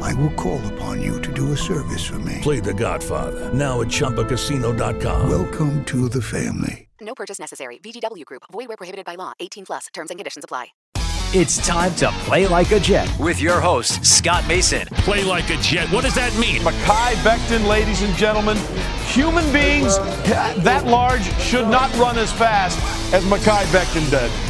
I will call upon you to do a service for me. Play The Godfather now at ChumbaCasino.com. Welcome to the family. No purchase necessary. VGW Group. Void where prohibited by law. 18 plus. Terms and conditions apply. It's time to play like a Jet with your host, Scott Mason. Play like a Jet. What does that mean? Mekhi Becton, ladies and gentlemen. Human beings that large should not run as fast as Mekhi Becton did.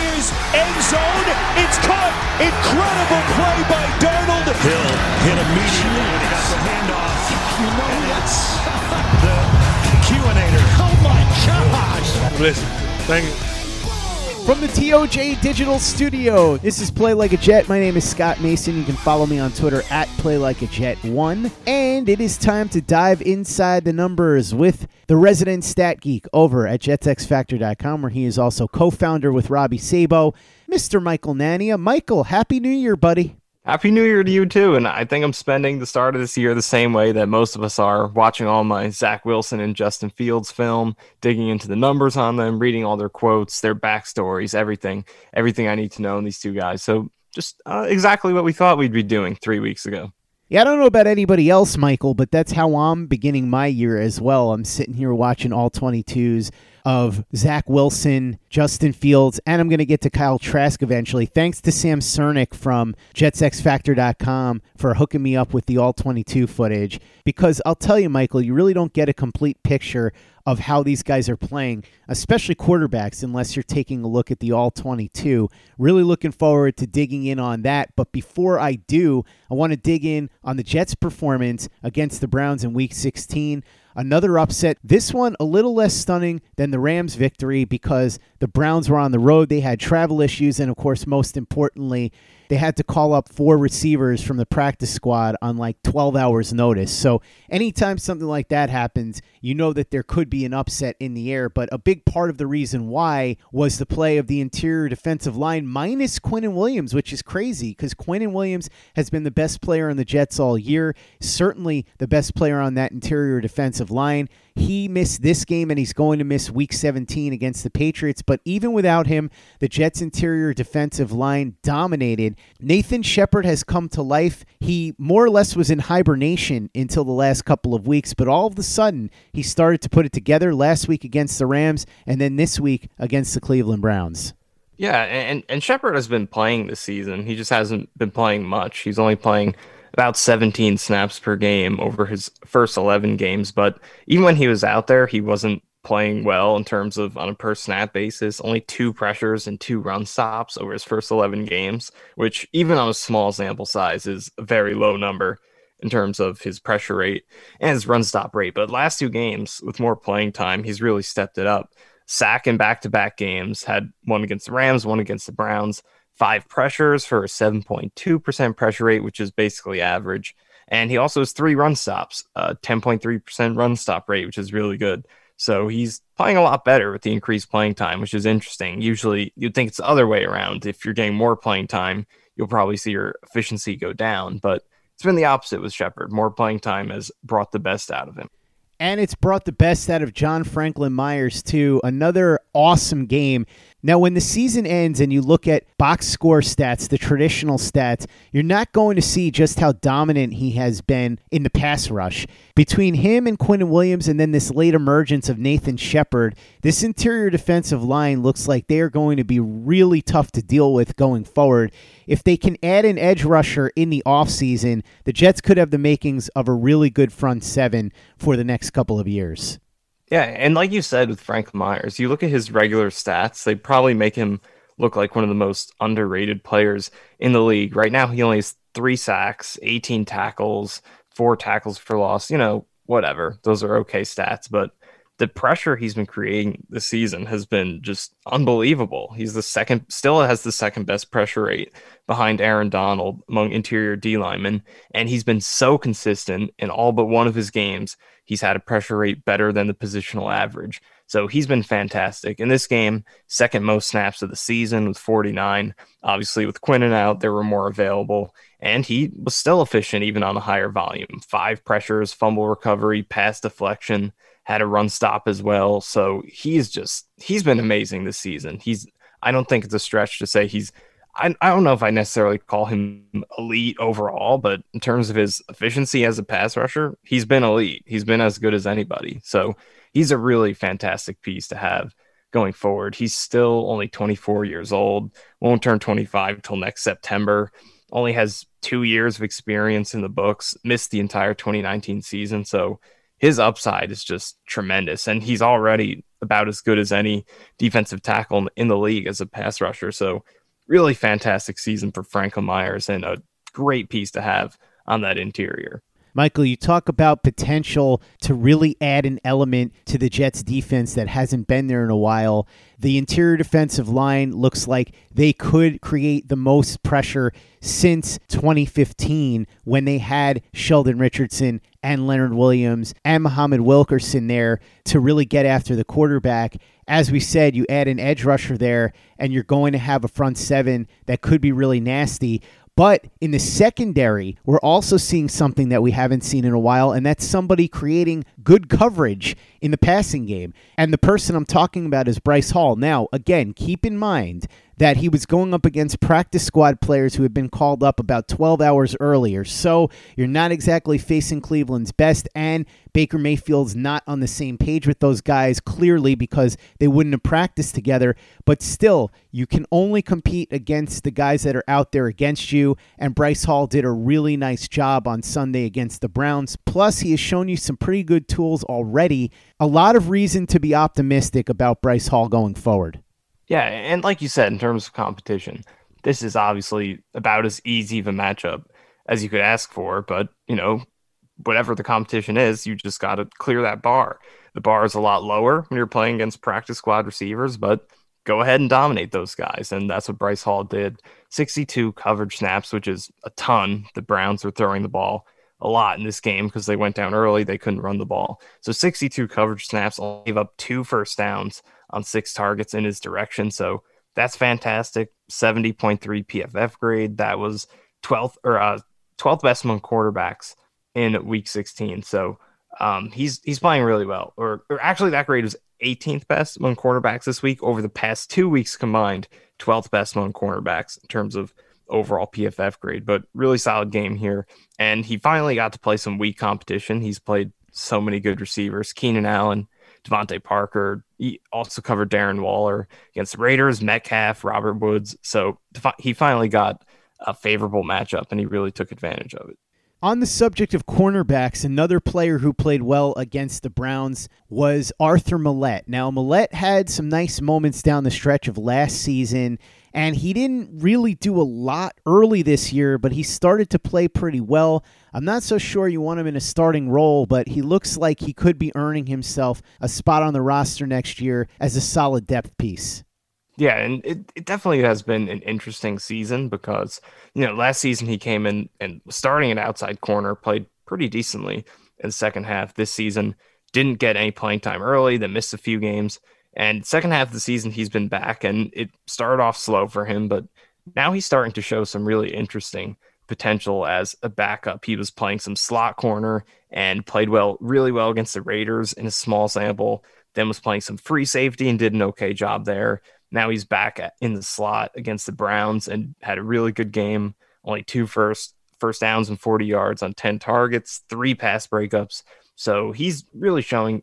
Fires end zone. It's caught. Incredible play by Darnold. Hill hit immediately when he got the handoff. You know that's the QAnator. Oh my gosh. Listen, thank you. From the TOJ Digital Studio, this is Play Like a Jet. My name is Scott Mason. You can follow me on Twitter at Play Like a Jet1. And it is time to dive inside the numbers with the resident stat geek over at JetsXFactor.com, where he is also co founder with Robby Sabo, Mr. Michael Nania. Michael, Happy New Year, buddy. Happy New Year to you too. And I think I'm spending the start of this year the same way that most of us are watching all my Zach Wilson and Justin Fields film, digging into the numbers on them, reading all their quotes, their backstories, everything, everything I need to know on these two guys. So just uh, exactly what we thought we'd be doing three weeks ago. Yeah, I don't know about anybody else, Michael, but that's how I'm beginning my year as well. I'm sitting here watching all 22s of Zach Wilson, Justin Fields, and I'm going to get to Kyle Trask eventually. Thanks to Sam Cernick from JetsXFactor.com for hooking me up with the all 22 footage. Because I'll tell you, Michael, you really don't get a complete picture of how these guys are playing, especially quarterbacks, unless you're taking a look at the all 22. Really looking forward to digging in on that. But before I do, I want to dig in on the Jets' performance against the Browns in week 16. Another upset. This one a little less stunning than the Rams' victory because the Browns were on the road. They had travel issues, and of course, most importantly, they had to call up four receivers from the practice squad on like 12 hours notice. So anytime something like that happens, you know that there could be an upset in the air. But a big part of the reason why was the play of the interior defensive line minus Quinnen Williams, which is crazy because Quinnen Williams has been the best player on the Jets all year, certainly the best player on that interior defensive line. He missed this game and he's going to miss week 17 against the Patriots. But even without him, the Jets' interior defensive line dominated. Nathan Shepard has come to life. He more or less was in hibernation until the last couple of weeks, but all of a sudden, he started to put it together last week against the Rams and then this week against the Cleveland Browns. Yeah, and, and Shepard has been playing this season. He just hasn't been playing much. He's only playing about 17 snaps per game over his first 11 games. But even when he was out there, he wasn't playing well in terms of on a per snap basis. Only two pressures and two run stops over his first 11 games, which even on a small sample size is a very low number in terms of his pressure rate and his run stop rate. But last two games with more playing time, he's really stepped it up. sack in back to back games, had one against the Rams, one against the Browns, five pressures for a 7.2% pressure rate, which is basically average. And he also has three run stops, a 10.3% run stop rate, which is really good. So he's playing a lot better with the increased playing time, which is interesting. Usually you'd think it's the other way around. If you're getting more playing time, you'll probably see your efficiency go down. But it's been the opposite with Shepard. More playing time has brought the best out of him. And it's brought the best out of John Franklin Myers, too. Another awesome game. Now, when the season ends and you look at box score stats, the traditional stats, you're not going to see just how dominant he has been in the pass rush. Between him and Quinnen Williams and then this late emergence of Nathan Shepard, this interior defensive line looks like they are going to be really tough to deal with going forward. If they can add an edge rusher in the offseason, the Jets could have the makings of a really good front seven for the next couple of years. Yeah, and like you said with Frank Myers, you look at his regular stats, they probably make him look like one of the most underrated players in the league. Right now, he only has three sacks, 18 tackles, four tackles for loss, you know, whatever. Those are okay stats, but the pressure he's been creating this season has been just unbelievable. He's the second, still has the second best pressure rate behind Aaron Donald among interior D linemen. And he's been so consistent in all but one of his games. He's had a pressure rate better than the positional average. So he's been fantastic. In this game, second most snaps of the season with 49. Obviously, with Quinnen out, there were more available. And he was still efficient even on the higher volume. Five pressures, fumble recovery, pass deflection had a run stop as well. So he's just he's been amazing this season. He's I don't think it's a stretch to say he's I, I don't know if I necessarily call him elite overall, but in terms of his efficiency as a pass rusher, he's been elite. He's been as good as anybody. So he's a really fantastic piece to have going forward. He's still only 24 years old, won't turn 25 till next September. Only has two years of experience in the books, missed the entire 2019 season. So his upside is just tremendous. And he's already about as good as any defensive tackle in the league as a pass rusher. So, really fantastic season for Franklin Myers and a great piece to have on that interior. Michael, you talk about potential to really add an element to the Jets defense that hasn't been there in a while. The interior defensive line looks like they could create the most pressure since 2015 when they had Sheldon Richardson and Leonard Williams and Muhammad Wilkerson there to really get after the quarterback. As we said, you add an edge rusher there, and you're going to have a front seven that could be really nasty. But in the secondary, we're also seeing something that we haven't seen in a while, and that's somebody creating good coverage in the passing game. And the person I'm talking about is Bryce Hall. Now, again, keep in mind that he was going up against practice squad players who had been called up about 12 hours earlier. So you're not exactly facing Cleveland's best, and Baker Mayfield's not on the same page with those guys clearly because they wouldn't have practiced together. But still, you can only compete against the guys that are out there against you. And Bryce Hall did a really nice job on Sunday against the Browns. Plus, he has shown you some pretty good tools already. A lot of reason to be optimistic about Bryce Hall going forward. Yeah, and like you said, in terms of competition, this is obviously about as easy of a matchup as you could ask for. But you know, whatever the competition is, you just got to clear that bar. The bar is a lot lower when you're playing against practice squad receivers, but go ahead and dominate those guys. And that's what Bryce Hall did. 62 coverage snaps, which is a ton. The Browns were throwing the ball a lot in this game because they went down early. They couldn't run the ball. So 62 coverage snaps, only gave up two first downs on six targets in his direction. So that's fantastic. 70.3 PFF grade. That was 12th or uh, 12th best among quarterbacks in week 16. So um, he's he's playing really well. Or, or actually, that grade was 18th best among quarterbacks this week over the past two weeks combined. 12th best among cornerbacks in terms of overall PFF grade, but really solid game here. And he finally got to play some weak competition. He's played so many good receivers. Keenan Allen, DeVante Parker. He also covered Darren Waller against the Raiders, Metcalf, Robert Woods. So he finally got a favorable matchup and he really took advantage of it. On the subject of cornerbacks, another player who played well against the Browns was Arthur Maulet. Now, Maulet had some nice moments down the stretch of last season, and he didn't really do a lot early this year, but he started to play pretty well. I'm not so sure you want him in a starting role, but he looks like he could be earning himself a spot on the roster next year as a solid depth piece. Yeah, and it, it definitely has been an interesting season because, you know, last season he came in and starting an outside corner, played pretty decently in the second half. This season didn't get any playing time early, then missed a few games. And second half of the season he's been back and it started off slow for him, but now he's starting to show some really interesting potential as a backup. He was playing some slot corner and played well, really well against the Raiders in a small sample. Then was playing some free safety and did an okay job there. Now he's back in the slot against the Browns and had a really good game. Only two first first downs and 40 yards on 10 targets, three pass breakups. So he's really showing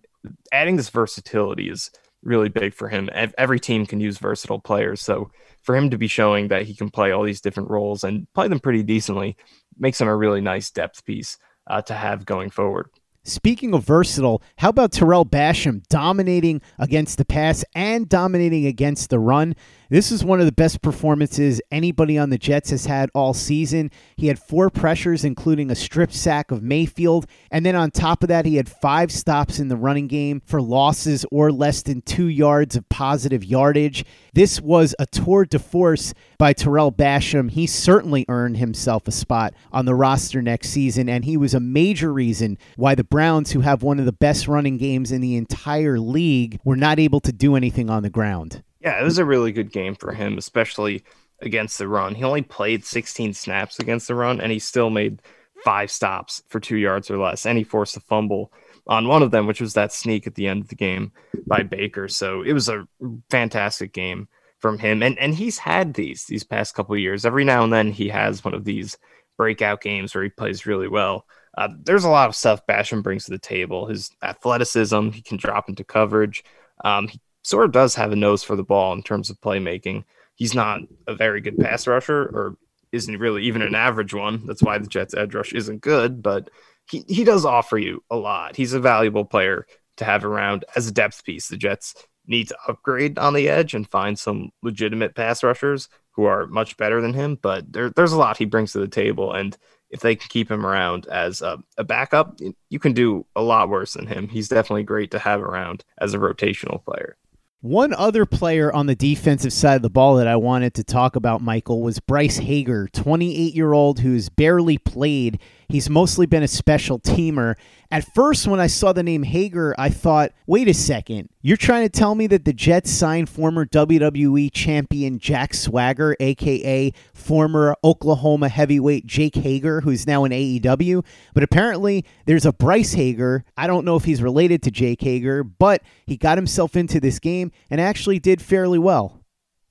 adding this versatility is really big for him. Every team can use versatile players. So for him to be showing that he can play all these different roles and play them pretty decently makes him a really nice depth piece uh, to have going forward. Speaking of versatile, how about Tarell Basham dominating against the pass and dominating against the run? This is one of the best performances anybody on the Jets has had all season. He had four pressures, including a strip sack of Mayfield. And then on top of that, he had five stops in the running game for losses or less than two yards of positive yardage. This was a tour de force by Tarell Basham. He certainly earned himself a spot on the roster next season, and he was a major reason why the Browns, who have one of the best running games in the entire league, were not able to do anything on the ground. Yeah, it was a really good game for him, especially against the run. He only played 16 snaps against the run, and he still made five stops for two yards or less, and he forced a fumble on one of them, which was that sneak at the end of the game by Baker. So it was a fantastic game from him, and and he's had these these past couple years. Every now and then he has one of these breakout games where he plays really well. Uh, there's a lot of stuff Basham brings to the table. His athleticism, he can drop into coverage. Um, he sort of does have a nose for the ball in terms of playmaking. He's not a very good pass rusher or isn't really even an average one. That's why the Jets edge rush isn't good, but he, he does offer you a lot. He's a valuable player to have around as a depth piece. The Jets need to upgrade on the edge and find some legitimate pass rushers who are much better than him, but there, there's a lot he brings to the table. And if they can keep him around as a, a, backup, you can do a lot worse than him. He's definitely great to have around as a rotational player. One other player on the defensive side of the ball that I wanted to talk about, Michael, was Bryce Hager, 28 year old who's barely played He's mostly been a special teamer. At first, when I saw the name Hager, I thought, wait a second. You're trying to tell me that the Jets signed former WWE champion Jack Swagger, aka former Oklahoma heavyweight Jake Hager, who's now in AEW. But apparently, there's a Bryce Hager. I don't know if he's related to Jake Hager, but he got himself into this game and actually did fairly well.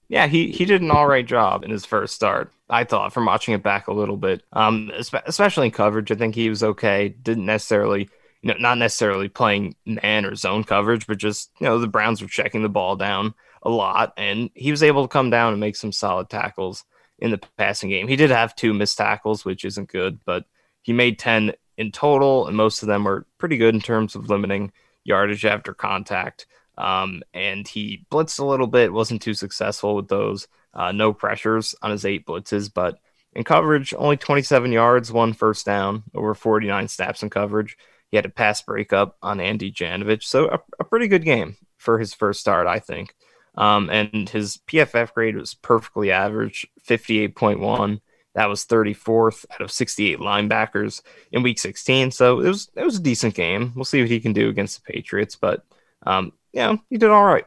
Yeah, he, he did an all right job in his first start. I thought from watching it back a little bit, um, especially in coverage. I think he was okay. Didn't necessarily, you know, not necessarily playing man or zone coverage, but just you know the Browns were checking the ball down a lot, and he was able to come down and make some solid tackles in the passing game. He did have two missed tackles, which isn't good, but he made ten in total, and most of them were pretty good in terms of limiting yardage after contact. Um, and he blitzed a little bit, wasn't too successful with those. Uh, no pressures on his eight blitzes, but in coverage, only 27 yards, one first down, over 49 snaps in coverage. He had a pass breakup on Andy Janovich, so a, a pretty good game for his first start, I think. Um, and his PFF grade was perfectly average, 58.1. That was 34th out of 68 linebackers in Week 16. So it was it was a decent game. We'll see what he can do against the Patriots, but um, yeah, he did all right.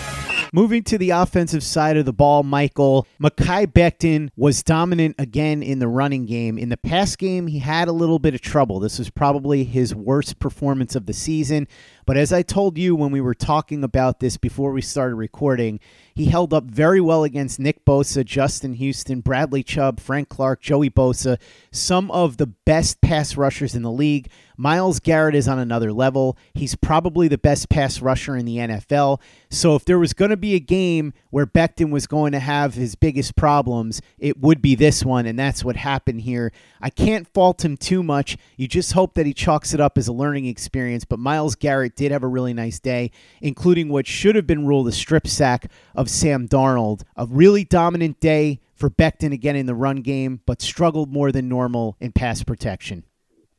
Moving to the offensive side of the ball, Michael, Mekhi Becton was dominant again in the running game. In the pass game, he had a little bit of trouble. This was probably his worst performance of the season. But as I told you when we were talking about this before we started recording, he held up very well against Nick Bosa, Justin Houston, Bradley Chubb, Frank Clark, Joey Bosa, some of the best pass rushers in the league. Myles Garrett is on another level. He's probably the best pass rusher in the NFL. So if there was going to be a game where Becton was going to have his biggest problems, it would be this one, and that's what happened here. I can't fault him too much. You just hope that he chalks it up as a learning experience, but Myles Garrett did have a really nice day, including what should have been ruled a strip sack of Sam Darnold. A really dominant day for Becton again in the run game, but struggled more than normal in pass protection.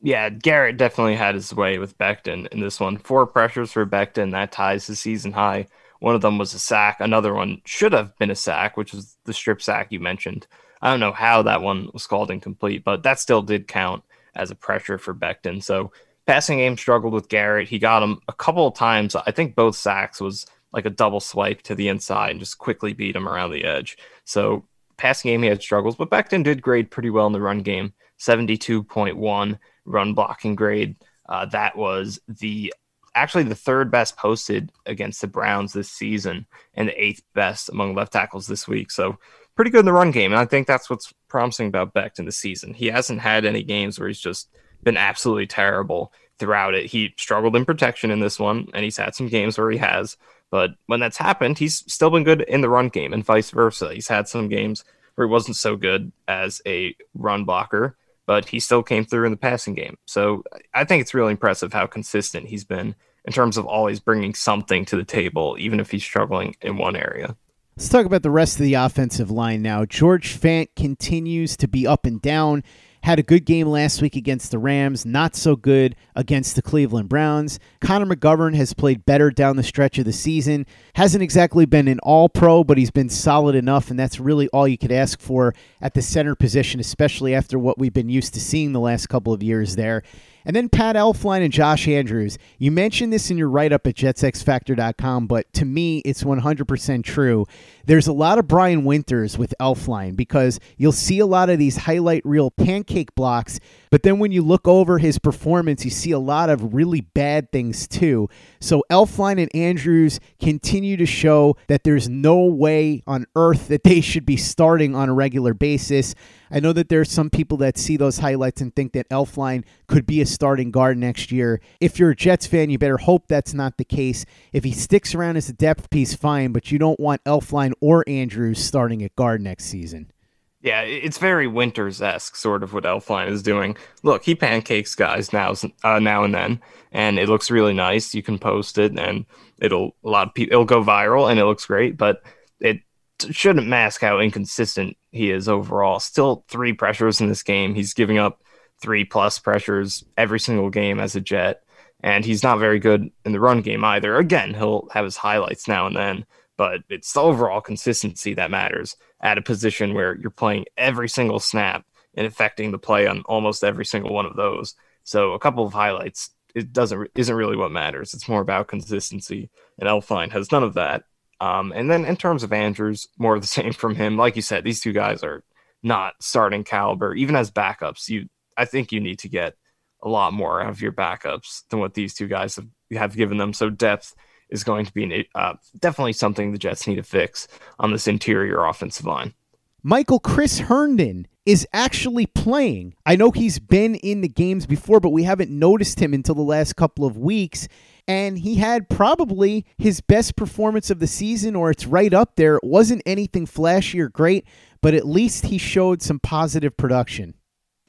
Yeah, Garrett definitely had his way with Becton in this one. Four pressures for Becton, that ties his season high. One of them was a sack. Another one should have been a sack, which was the strip sack you mentioned. I don't know how that one was called incomplete, but that still did count as a pressure for Becton. So passing game struggled with Garrett. He got him a couple of times. I think both sacks was like a double swipe to the inside and just quickly beat him around the edge. So passing game he had struggles, but Becton did grade pretty well in the run game. 72.1 run blocking grade. Uh, that was the actually the third best posted against the Browns this season and the eighth best among left tackles this week. So pretty good in the run game. And I think that's what's promising about Becton this season. He hasn't had any games where he's just been absolutely terrible throughout it. He struggled in protection in this one, and he's had some games where he has. But when that's happened, he's still been good in the run game and vice versa. He's had some games where he wasn't so good as a run blocker, but he still came through in the passing game. So I think it's really impressive how consistent he's been in terms of always bringing something to the table, even if he's struggling in one area. Let's talk about the rest of the offensive line now. George Fant continues to be up and down. Had a good game last week against the Rams, not so good against the Cleveland Browns. Connor McGovern has played better down the stretch of the season. Hasn't exactly been an all pro, but he's been solid enough, and that's really all you could ask for at the center position, especially after what we've been used to seeing the last couple of years there. And then Pat Elflein and Josh Andrews. You mentioned this in your write up at jetsxfactor.com, but to me, it's 100% true. There's a lot of Brian Winters with Elflein because you'll see a lot of these highlight reel pancake blocks, but then when you look over his performance, you see a lot of really bad things too. So Elflein and Andrews continue to show that there's no way on earth that they should be starting on a regular basis. I know that there's some people that see those highlights and think that Elflein could be a starting guard next year. If you're a Jets fan, you better hope that's not the case. If he sticks around as a depth piece, fine, but you don't want Elflein or Andrews starting at guard next season. Yeah, it's very Winters esque, sort of what Elflein is doing. Look, he pancakes guys now, uh, now and then, and it looks really nice. You can post it, and it'll a lot of people it'll go viral, and it looks great. But it shouldn't mask how inconsistent he is overall. Still three pressures in this game. He's giving up three plus pressures every single game as a Jet, and he's not very good in the run game either. Again, he'll have his highlights now and then, but it's the overall consistency that matters at a position where you're playing every single snap and affecting the play on almost every single one of those. So a couple of highlights it doesn't isn't really what matters. It's more about consistency, and Elflein has none of that. Um, and then in terms of Andrews, more of the same from him. Like you said, these two guys are not starting caliber. Even as backups, you I think you need to get a lot more out of your backups than what these two guys have, have given them. So depth is going to be uh, definitely something the Jets need to fix on this interior offensive line. Michael Chris Herndon is actually playing. I know he's been in the games before, but we haven't noticed him until the last couple of weeks. And he had probably his best performance of the season, or it's right up there. It wasn't anything flashy or great, but at least he showed some positive production.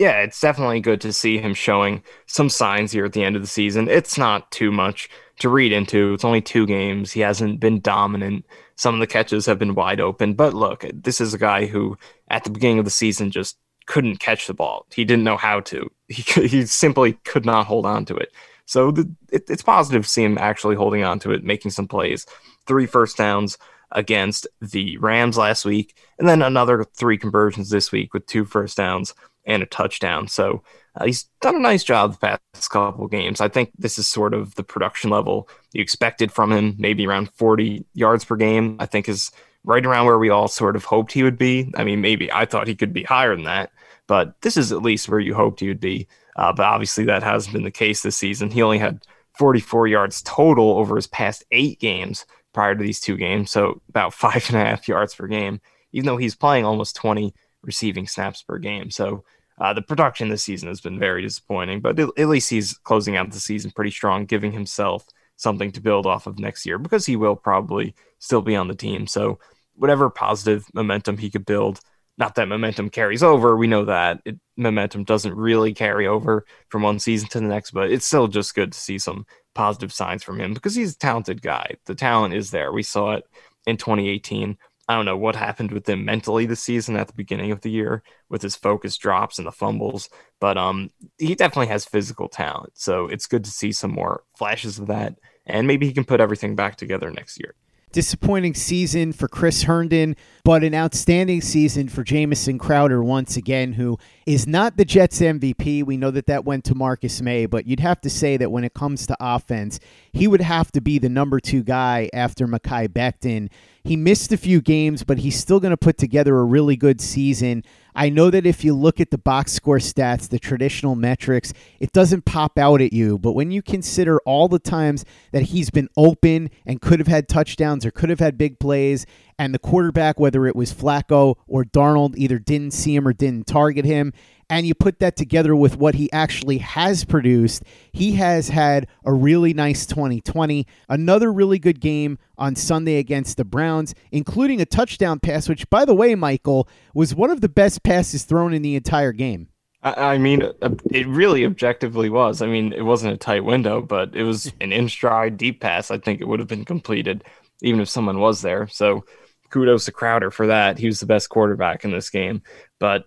Yeah, it's definitely good to see him showing some signs here at the end of the season. It's not too much to read into. It's only two games. He hasn't been dominant. Some of the catches have been wide open. But look, this is a guy who, at the beginning of the season, just couldn't catch the ball. He didn't know how to. He, he simply could not hold on to it. So the, it, it's positive to see him actually holding on to it, making some plays. Three first downs against the Rams last week, and then another three conversions this week with two first downs and a touchdown. So uh, he's done a nice job the past couple games. I think this is sort of the production level you expected from him, maybe around 40 yards per game. I think is right around where we all sort of hoped he would be. I mean, maybe I thought he could be higher than that, but this is at least where you hoped he would be. Uh, but obviously, that hasn't been the case this season. He only had 44 yards total over his past eight games prior to these two games, so about five and a half yards per game, even though he's playing almost 20 receiving snaps per game. So uh, the production this season has been very disappointing, but at least he's closing out the season pretty strong, giving himself something to build off of next year because he will probably still be on the team. So whatever positive momentum he could build, not that momentum carries over. We know that it, momentum doesn't really carry over from one season to the next, but it's still just good to see some positive signs from him because he's a talented guy. The talent is there. We saw it in 2018. I don't know what happened with him mentally this season at the beginning of the year with his focus drops and the fumbles, but um, he definitely has physical talent. So it's good to see some more flashes of that, and maybe he can put everything back together next year. Disappointing season for Chris Herndon, but an outstanding season for Jamison Crowder once again, who is not the Jets MVP. We know that that went to Marcus Maye, but you'd have to say that when it comes to offense, he would have to be the number two guy after Mekhi Becton. He missed a few games, but he's still going to put together a really good season. I know that if you look at the box score stats, the traditional metrics, it doesn't pop out at you. But when you consider all the times that he's been open and could have had touchdowns or could have had big plays, and the quarterback, whether it was Flacco or Darnold, either didn't see him or didn't target him, and you put that together with what he actually has produced, he has had a really nice 2020. Another really good game on Sunday against the Browns, including a touchdown pass, which, by the way, Michael, was one of the best passes thrown in the entire game. I mean, uh, it really objectively was. I mean, it wasn't a tight window, but it was an in stride deep pass. I think it would have been completed even if someone was there. So kudos to Crowder for that. He was the best quarterback in this game. But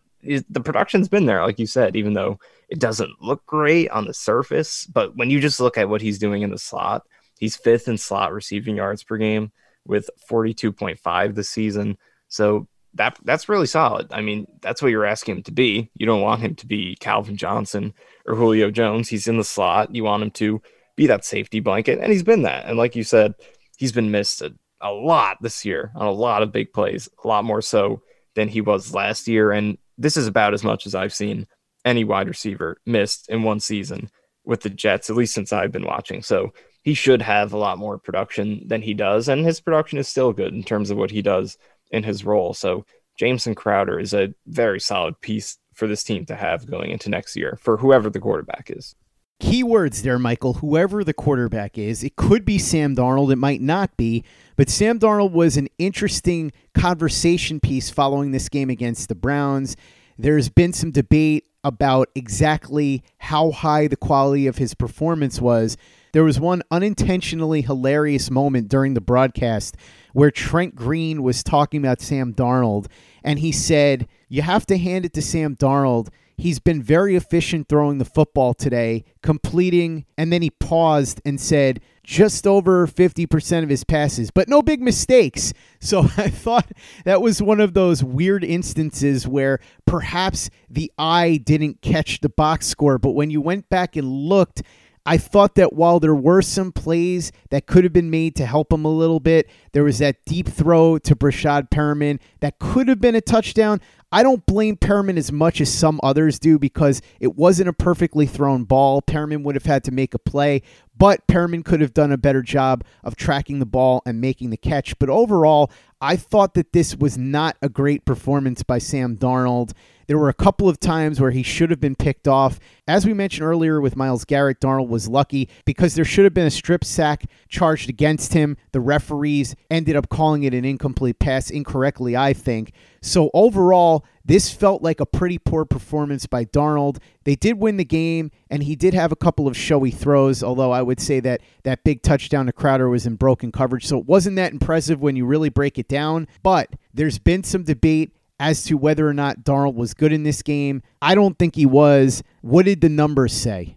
the production's been there, like you said, even though it doesn't look great on the surface. But when you just look at what he's doing in the slot, he's fifth in slot receiving yards per game with 42.5 this season. So that that's really solid. I mean, that's what you're asking him to be. You don't want him to be Calvin Johnson or Julio Jones. He's in the slot. You want him to be that safety blanket, and he's been that. And like you said, he's been missed a, a lot this year on a lot of big plays, a lot more so than he was last year. And this is about as much as I've seen any wide receiver missed in one season with the Jets, at least since I've been watching. So he should have a lot more production than he does. And his production is still good in terms of what he does in his role. So Jamison Crowder is a very solid piece for this team to have going into next year for whoever the quarterback is. Keywords there, Michael. Whoever the quarterback is, it could be Sam Darnold, it might not be, but Sam Darnold was an interesting conversation piece following this game against the Browns. There's been some debate about exactly how high the quality of his performance was. There was one unintentionally hilarious moment during the broadcast where Trent Green was talking about Sam Darnold, and he said, You have to hand it to Sam Darnold He's been very efficient throwing the football today, completing, and then he paused and said, just over 50% of his passes, but no big mistakes. So I thought that was one of those weird instances where perhaps the eye didn't catch the box score, but when you went back and looked, I thought that while there were some plays that could have been made to help him a little bit, there was that deep throw to Breshad Perriman that could have been a touchdown. I don't blame Perriman as much as some others do because it wasn't a perfectly thrown ball. Perriman would have had to make a play, but Perriman could have done a better job of tracking the ball and making the catch. But overall, I thought that this was not a great performance by Sam Darnold. There were a couple of times where he should have been picked off. As we mentioned earlier with Myles Garrett, Darnold was lucky because there should have been a strip sack charged against him. The referees ended up calling it an incomplete pass incorrectly, I think. So overall, this felt like a pretty poor performance by Darnold. They did win the game, and he did have a couple of showy throws, although I would say that that big touchdown to Crowder was in broken coverage. So it wasn't that impressive when you really break it down. But there's been some debate as to whether or not Darnold was good in this game. I don't think he was. What did the numbers say?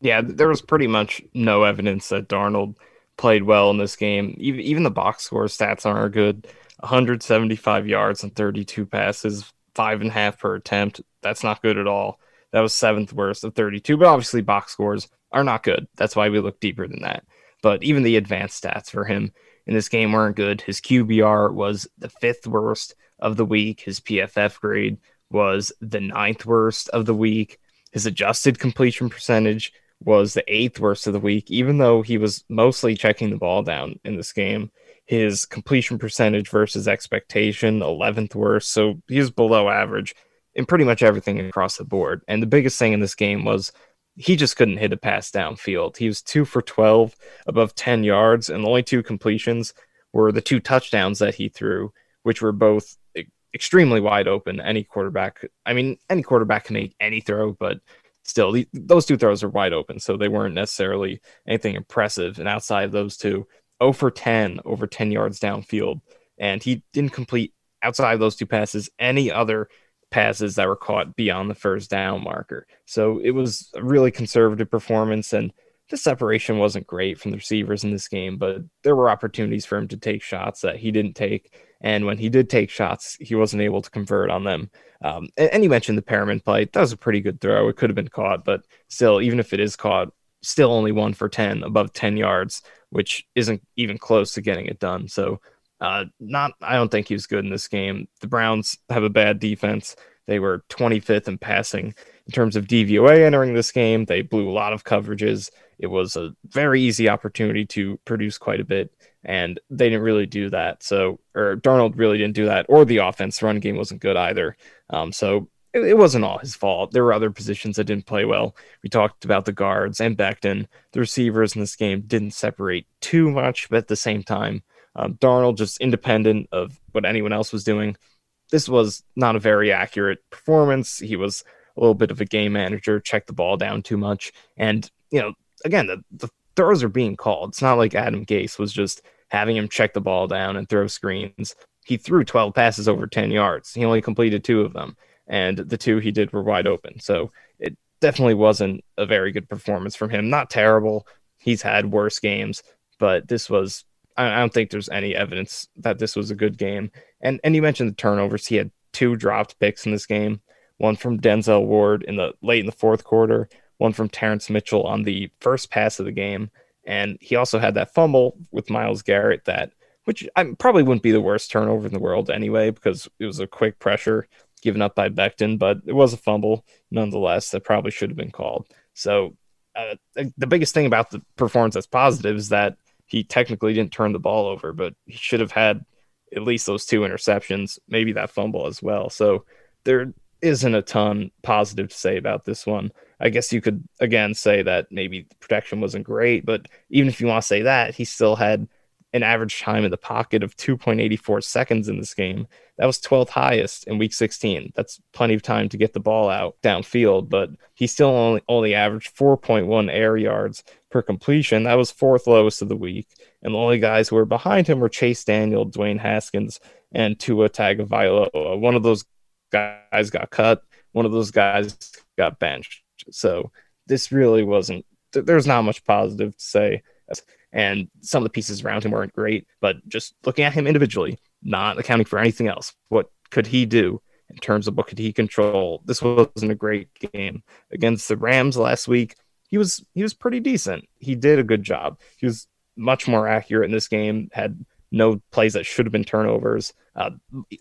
Yeah, there was pretty much no evidence that Darnold played well in this game. Even, the box score stats aren't good. 175 yards and 32 passes, five and a half per attempt. That's not good at all. That was seventh worst of 32, but obviously box scores are not good. That's why we look deeper than that. But even the advanced stats for him in this game weren't good. His QBR was the fifth worst of the week. His PFF grade was the ninth worst of the week. His adjusted completion percentage was the eighth worst of the week, even though he was mostly checking the ball down in this game. His completion percentage versus expectation, 11th worst. So he was below average in pretty much everything across the board. And the biggest thing in this game was he just couldn't hit a pass downfield. He was two for 12 above 10 yards, and the only two completions were the two touchdowns that he threw, which were both extremely wide open. Any quarterback, I mean, any quarterback can make any throw, but still, the, those two throws are wide open, so they weren't necessarily anything impressive. And outside of those two, 0 for 10 over 10 yards downfield, and he didn't complete outside of those two passes any other passes that were caught beyond the first down marker. So it was a really conservative performance and the separation wasn't great from the receivers in this game, but there were opportunities for him to take shots that he didn't take. And when he did take shots, he wasn't able to convert on them. Um, and, and you mentioned the Perriman play. That was a pretty good throw. It could have been caught, but still, even if it is caught, still only one for 10 above 10 yards, which isn't even close to getting it done. So, uh, not, I don't think he was good in this game. The Browns have a bad defense. They were 25th in passing in terms of DVOA entering this game. They blew a lot of coverages. It was a very easy opportunity to produce quite a bit, and they didn't really do that. So, or Darnold really didn't do that, or the offense run game wasn't good either. Um, so it, it, wasn't all his fault. There were other positions that didn't play well. We talked about the guards and Becton. The receivers in this game didn't separate too much, but at the same time, um, Darnold just independent of what anyone else was doing. This was not a very accurate performance. He was a little bit of a game manager, checked the ball down too much, and you know again, the, the throws are being called. It's not like Adam Gase was just having him check the ball down and throw screens. He threw 12 passes over 10 yards. He only completed two of them, and the two he did were wide open. So it definitely wasn't a very good performance from him. Not terrible. He's had worse games, but this was. I don't think there's any evidence that this was a good game. And and you mentioned the turnovers. He had two dropped picks in this game. One from Denzel Ward in the late in the fourth quarter, one from Terrance Mitchell on the first pass of the game. And he also had that fumble with Myles Garrett that, which I probably wouldn't be the worst turnover in the world anyway, because it was a quick pressure given up by Becton, but it was a fumble nonetheless that probably should have been called. So uh, the biggest thing about the performance that's positive is that he technically didn't turn the ball over, but he should have had at least those two interceptions, maybe that fumble as well. So there isn't a ton positive to say about this one. I guess you could again say that maybe the protection wasn't great, but even if you want to say that, he still had an average time in the pocket of 2.84 seconds in this game. That was 12th highest in week 16. That's plenty of time to get the ball out downfield, but he still only, only averaged 4.1 air yards per completion. That was fourth lowest of the week. And the only guys who were behind him were Chase Daniel, Dwayne Haskins, and Tua Tagovailoa. One of those guys got cut. One of those guys got benched. So this really wasn't. There's not much positive to say, and some of the pieces around him weren't great. But just looking at him individually, not accounting for anything else, what could he do in terms of what could he control? This wasn't a great game against the Rams last week. He was he was pretty decent. He did a good job. He was much more accurate in this game. Had no plays that should have been turnovers. Uh,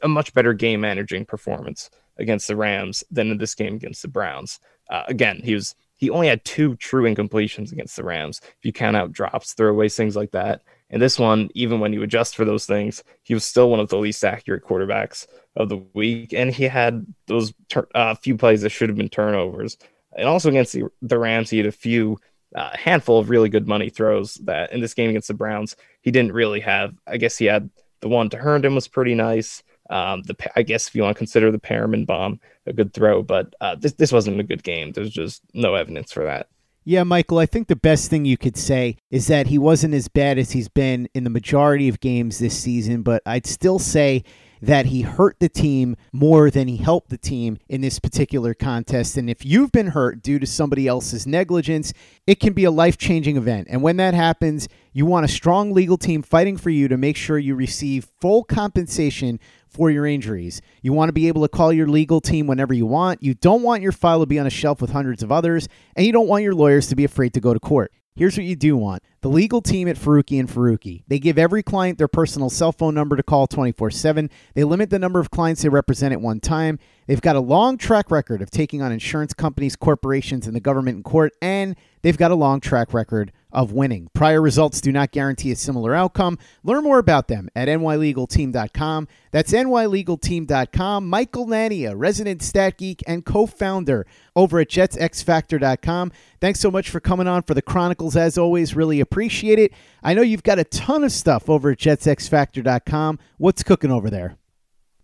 a much better game managing performance against the Rams than in this game against the Browns. Uh, again, he was he only had two true incompletions against the Rams. If you count out drops, throwaways, things like that. And this one, even when you adjust for those things, he was still one of the least accurate quarterbacks of the week. And he had those tur- uh, few plays that should have been turnovers. And also against the, the Rams, he had a few uh, handful of really good money throws that in this game against the Browns, he didn't really have. I guess he had the one to Herndon was pretty nice. Um, the I guess if you want to consider the Perriman bomb a good throw, but uh, this this wasn't a good game. There's just no evidence for that. Yeah, Michael, I think the best thing you could say is that he wasn't as bad as he's been in the majority of games this season, but I'd still say that he hurt the team more than he helped the team in this particular contest. And if you've been hurt due to somebody else's negligence, it can be a life changing event. And when that happens, you want a strong legal team fighting for you to make sure you receive full compensation for your injuries. You want to be able to call your legal team whenever you want. You don't want your file to be on a shelf with hundreds of others, and you don't want your lawyers to be afraid to go to court. Here's what you do want the legal team at Faruqi and Faruqi. They give every client their personal cell phone number to call 24 7. They limit the number of clients they represent at one time. They've got a long track record of taking on insurance companies, corporations, and the government in court, and they've got a long track record of winning. Prior results do not guarantee a similar outcome. Learn more about them at nylegalteam.com. That's nylegalteam.com. Michael Nania, resident stat geek and co-founder over at jetsxfactor.com. Thanks so much for coming on for the Chronicles as always. Really appreciate it. I know you've got a ton of stuff over at jetsxfactor.com. What's cooking over there?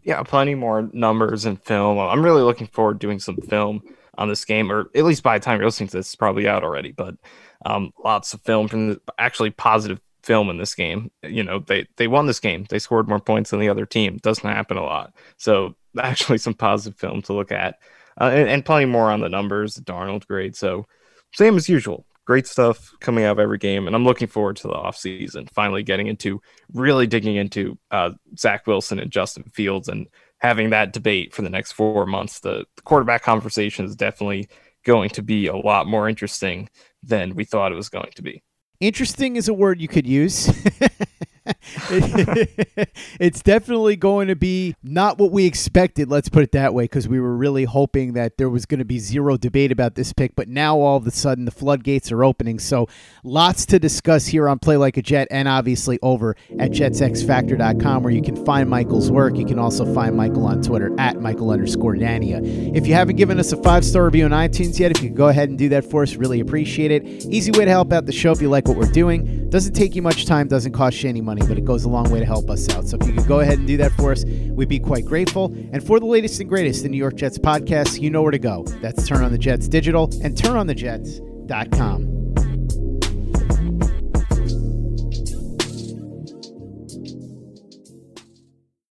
Yeah, plenty more numbers and film. I'm really looking forward to doing some film on this game, or at least by the time you're listening to this, it's probably out already. But um, lots of film from the, actually positive film in this game. You know, they they won this game. They scored more points than the other team. Doesn't happen a lot. So actually, some positive film to look at, uh, and, and plenty more on the numbers. The Darnold grade. So same as usual. Great stuff coming out of every game, and I'm looking forward to the offseason, finally getting into really digging into uh, Zach Wilson and Justin Fields and having that debate for the next four months. The, the quarterback conversation is definitely going to be a lot more interesting than we thought it was going to be. Interesting is a word you could use. it's definitely going to be not what we expected, let's put it that way, because we were really hoping that there was going to be zero debate about this pick. But now all of a sudden the floodgates are opening. So lots to discuss here on Play Like a Jet and obviously over at jetsxfactor.com where you can find Michael's work. You can also find Michael on Twitter at Michael underscore Nania. If you haven't given us a five star review on iTunes yet, if you could go ahead and do that for us, really appreciate it. Easy way to help out the show if you like what we're doing. Doesn't take you much time, doesn't cost you any money, but it goes a long way to help us out. So if you could go ahead and do that for us, we'd be quite grateful. And for the latest and greatest in New York Jets podcasts, you know where to go. That's Turn on the Jets Digital and turnonthejets.com.